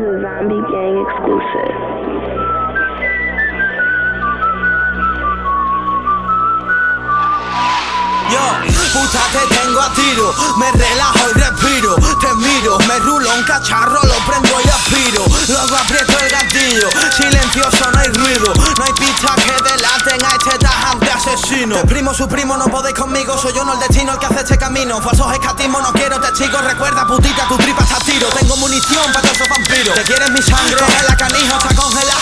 Zombie Gang exclusive. Yo, puta te tengo a tiro, me relajo y respiro, te miro, me rulo un cacharro, lo prendo y aspiro, luego aprieto el gatillo, silencioso asesino. Te primo, su primo, no podéis conmigo, soy yo no el destino el que hace este camino, falsos escatismos, no quiero testigos, recuerda putita, tu tripa está a tiro, tengo munición para todos vampiros. ¿Te quieres mi sangre? Coge la canija, está congelada,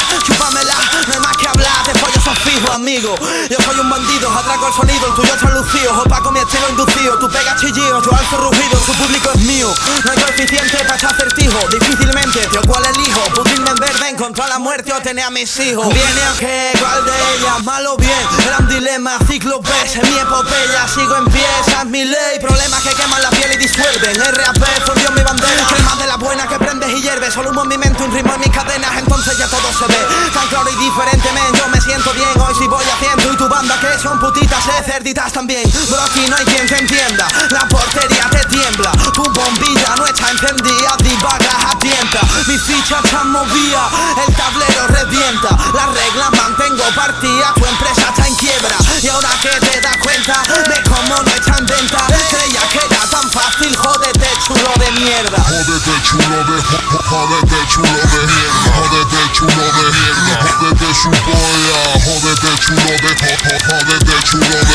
Yo soy un bandido, atraco el sonido, el tuyo está lucido, opaco mi estilo inducido, tú pegas chillidos, yo alzo rugido, su público es mío. No hay coeficiente para este acertijo, difícilmente te cual elijo, pudrirme en verde, encontrar la muerte o tener a mis hijos. Viene o qué, cuál de ellas, malo bien, era un dilema, ciclo en mi epopeya, sigo en pie, mi ley, problemas que queman la piel y disuelven, RAP, fundió mi bandera, más de la buena que prendes y hierves, solo humo en mi mente, un ritmo en mis cadenas, entonces ya todo se ve, tan claro y diferente, me siento bien, hoy sí voy haciendo, y tu banda que son putitas, eh, cerditas también, bro, aquí no hay quien te entienda, la portería te tiembla, tu bombilla no está encendida, divagas a tienta, mi ficha está movida, el tablero revienta, las reglas mantengo partida, tu empresa está en quiebra, y ahora que te das cuenta de cómo no está en venta, creía que era tan fácil, jódete chulo de mierda. Jódete chulo de jódete chulo de mierda. Jódete chulo de jo- jo- jódete chulo